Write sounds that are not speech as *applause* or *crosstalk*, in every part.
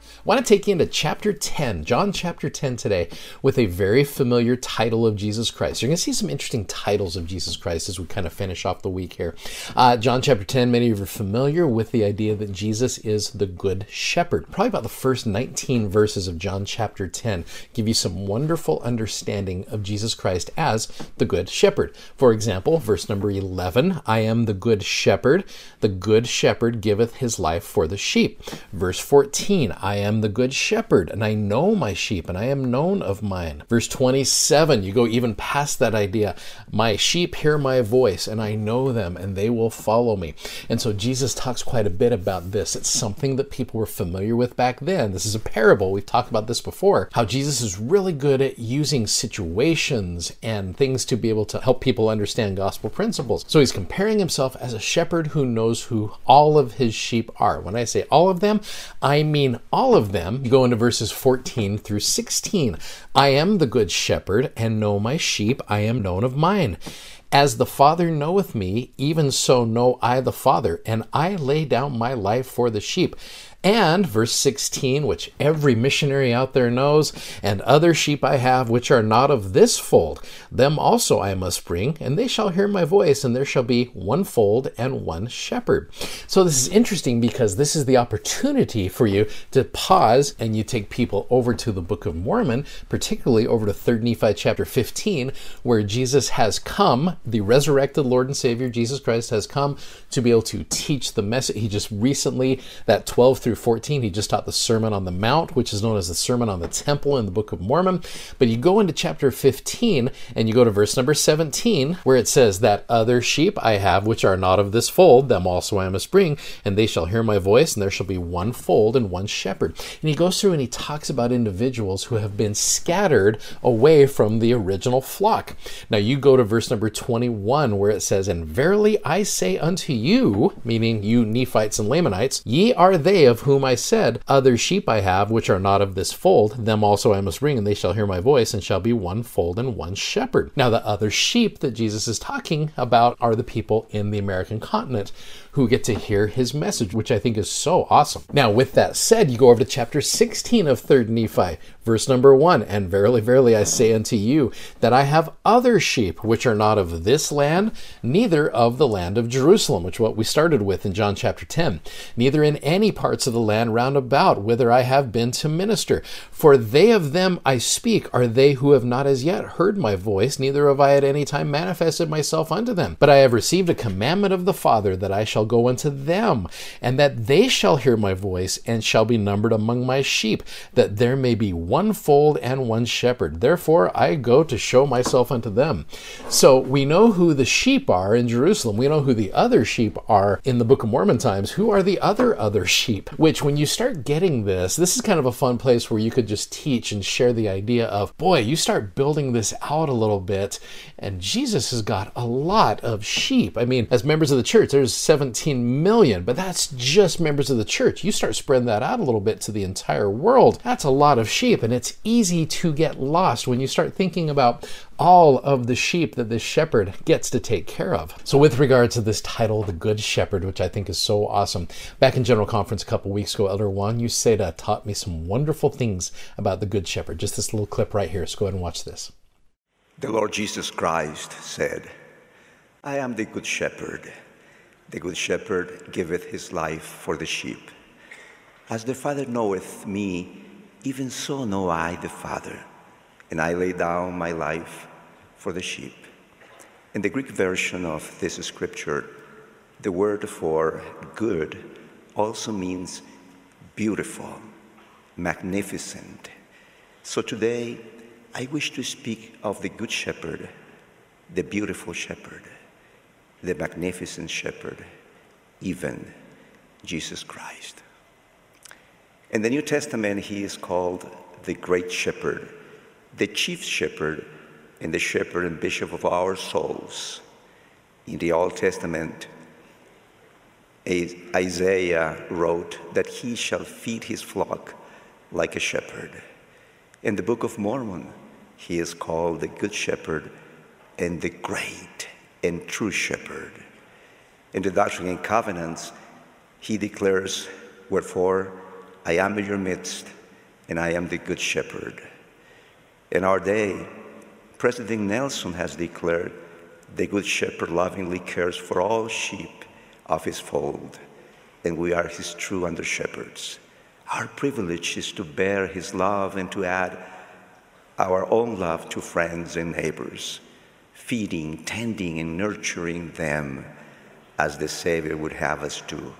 I want to take you into chapter 10, John chapter 10 today, with a very familiar title of Jesus Christ. You're going to see some interesting titles of Jesus Christ as we kind of finish off the week here. Uh, John chapter 10, many of you are familiar with the idea that Jesus is the Good Shepherd. Probably about the first 19 verses of John chapter 10 give you some wonderful understanding of Jesus Christ as the Good Shepherd. For example, verse number 11 I am the Good Shepherd. The Good Shepherd giveth his life for the sheep. Verse 14 I am am the good shepherd, and I know my sheep, and I am known of mine. Verse 27, you go even past that idea. My sheep hear my voice, and I know them, and they will follow me. And so Jesus talks quite a bit about this. It's something that people were familiar with back then. This is a parable. We've talked about this before. How Jesus is really good at using situations and things to be able to help people understand gospel principles. So he's comparing himself as a shepherd who knows who all of his sheep are. When I say all of them, I mean all of of them. Go into verses 14 through 16. I am the good shepherd, and know my sheep, I am known of mine. As the Father knoweth me, even so know I the Father, and I lay down my life for the sheep. And verse 16, which every missionary out there knows, and other sheep I have which are not of this fold, them also I must bring, and they shall hear my voice, and there shall be one fold and one shepherd. So this is interesting because this is the opportunity for you to pause and you take people over to the Book of Mormon, particularly over to 3rd Nephi chapter 15, where Jesus has come, the resurrected Lord and Savior Jesus Christ has come to be able to teach the message. He just recently, that 12 through through 14. He just taught the Sermon on the Mount, which is known as the Sermon on the Temple in the Book of Mormon. But you go into chapter 15 and you go to verse number 17, where it says, That other sheep I have which are not of this fold, them also I must bring, and they shall hear my voice, and there shall be one fold and one shepherd. And he goes through and he talks about individuals who have been scattered away from the original flock. Now you go to verse number 21, where it says, And verily I say unto you, meaning you Nephites and Lamanites, ye are they of whom I said, Other sheep I have, which are not of this fold, them also I must bring, and they shall hear my voice, and shall be one fold and one shepherd. Now, the other sheep that Jesus is talking about are the people in the American continent who get to hear his message, which I think is so awesome. Now, with that said, you go over to chapter 16 of 3rd Nephi, verse number 1 And verily, verily, I say unto you, that I have other sheep which are not of this land, neither of the land of Jerusalem, which what we started with in John chapter 10, neither in any parts of the land round about, whither I have been to minister. For they of them I speak are they who have not as yet heard my voice, neither have I at any time manifested myself unto them. But I have received a commandment of the Father that I shall go unto them, and that they shall hear my voice, and shall be numbered among my sheep, that there may be one fold and one shepherd. Therefore I go to show myself unto them. So we know who the sheep are in Jerusalem. We know who the other sheep are in the Book of Mormon times. Who are the other other sheep? Which, when you start getting this, this is kind of a fun place where you could just teach and share the idea of, boy, you start building this out a little bit, and Jesus has got a lot of sheep. I mean, as members of the church, there's 17 million, but that's just members of the church. You start spreading that out a little bit to the entire world. That's a lot of sheep, and it's easy to get lost when you start thinking about all of the sheep that this shepherd gets to take care of. So, with regards to this title, The Good Shepherd, which I think is so awesome, back in General Conference a couple weeks ago, Elder Juan Uceda uh, taught me some wonderful things about the Good Shepherd. Just this little clip right here. So, go ahead and watch this. The Lord Jesus Christ said, I am the Good Shepherd. The good shepherd giveth his life for the sheep. As the Father knoweth me, even so know I the Father, and I lay down my life for the sheep. In the Greek version of this scripture, the word for good also means beautiful, magnificent. So today, I wish to speak of the Good Shepherd, the beautiful Shepherd the magnificent shepherd, even Jesus Christ. In the New Testament, he is called the Great Shepherd, the Chief Shepherd, and the Shepherd and Bishop of our souls. In the Old Testament, Isaiah wrote that he shall feed his flock like a shepherd. In the Book of Mormon, he is called the Good Shepherd and the Great and True Shepherd. In the Doctrine and Covenants, he declares, Wherefore I am in your midst, and I am the Good Shepherd. In our day, President Nelson has declared, The Good Shepherd lovingly cares for all sheep of his fold, and we are his true under shepherds. Our privilege is to bear his love and to add our own love to friends and neighbors, feeding, tending, and nurturing them as the Savior would have us do.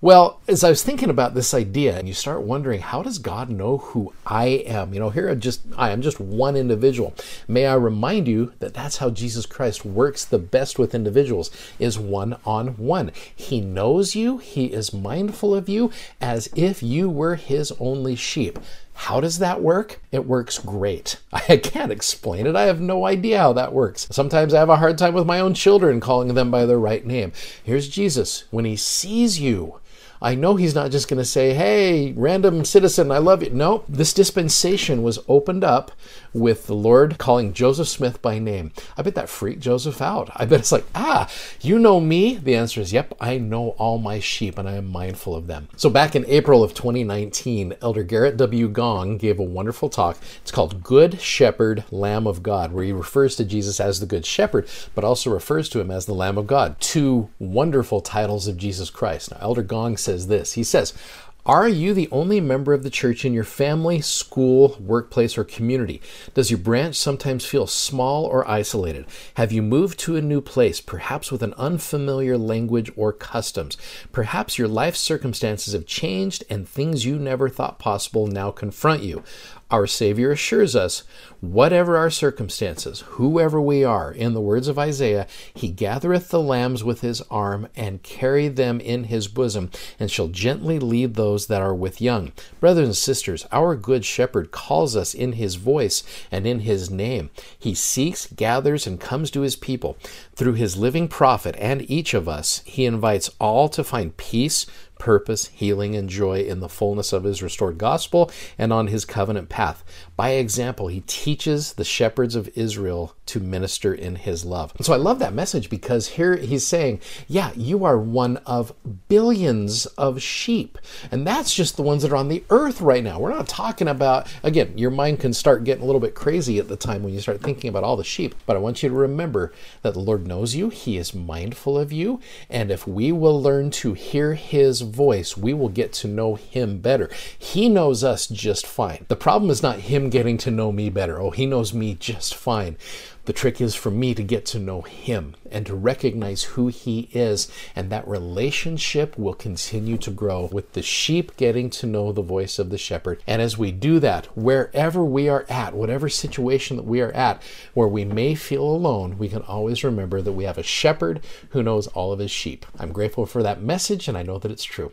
Well, as I was thinking about this idea, and you start wondering, how does God know who I am? You know, here I just I am just one individual. May I remind you that that's how Jesus Christ works the best with individuals is one on one. He knows you, he is mindful of you as if you were his only sheep. How does that work? It works great. *laughs* I can't explain it. I have no idea how that works. Sometimes I have a hard time with my own children calling them by their right name. Here's Jesus. When he sees you, I know he's not just going to say, hey, random citizen, I love you. No, this dispensation was opened up with the Lord calling Joseph Smith by name. I bet that freaked Joseph out. I bet it's like, ah, you know me? The answer is, yep, I know all my sheep and I am mindful of them. So back in April of 2019, Elder Gerrit W. Gong gave a wonderful talk. It's called Good Shepherd, Lamb of God, where he refers to Jesus as the Good Shepherd, but also refers to him as the Lamb of God. Two wonderful titles of Jesus Christ. Now, Elder Gong says this. He says, are you the only member of the church in your family, school, workplace, or community? Does your branch sometimes feel small or isolated? Have you moved to a new place, perhaps with an unfamiliar language or customs? Perhaps your life circumstances have changed and things you never thought possible now confront you. Our Savior assures us, whatever our circumstances, whoever we are, in the words of Isaiah, He gathereth the lambs with His arm and carry them in His bosom, and shall gently lead those that are with young. Brothers and sisters, our Good Shepherd calls us in His voice and in His name. He seeks, gathers, and comes to His people. Through His living prophet and each of us, He invites all to find peace, purpose, healing, and joy in the fullness of his restored gospel and on his covenant path. By example, he teaches the shepherds of Israel to minister in his love. And so I love that message because here he's saying, yeah, you are one of billions of sheep. And that's just the ones that are on the earth right now. We're not talking about, again, your mind can start getting a little bit crazy at the time when you start thinking about all the sheep. But I want you to remember that the Lord knows you, he is mindful of you. And if we will learn to hear his voice, we will get to know him better. He knows us just fine. The problem is not him getting to know me better. Oh, he knows me just fine. The trick is for me to get to know him and to recognize who he is, and that relationship will continue to grow with the sheep getting to know the voice of the shepherd. And as we do that, wherever we are at, whatever situation that we are at, where we may feel alone, we can always remember that we have a shepherd who knows all of his sheep. I'm grateful for that message, and I know that it's true.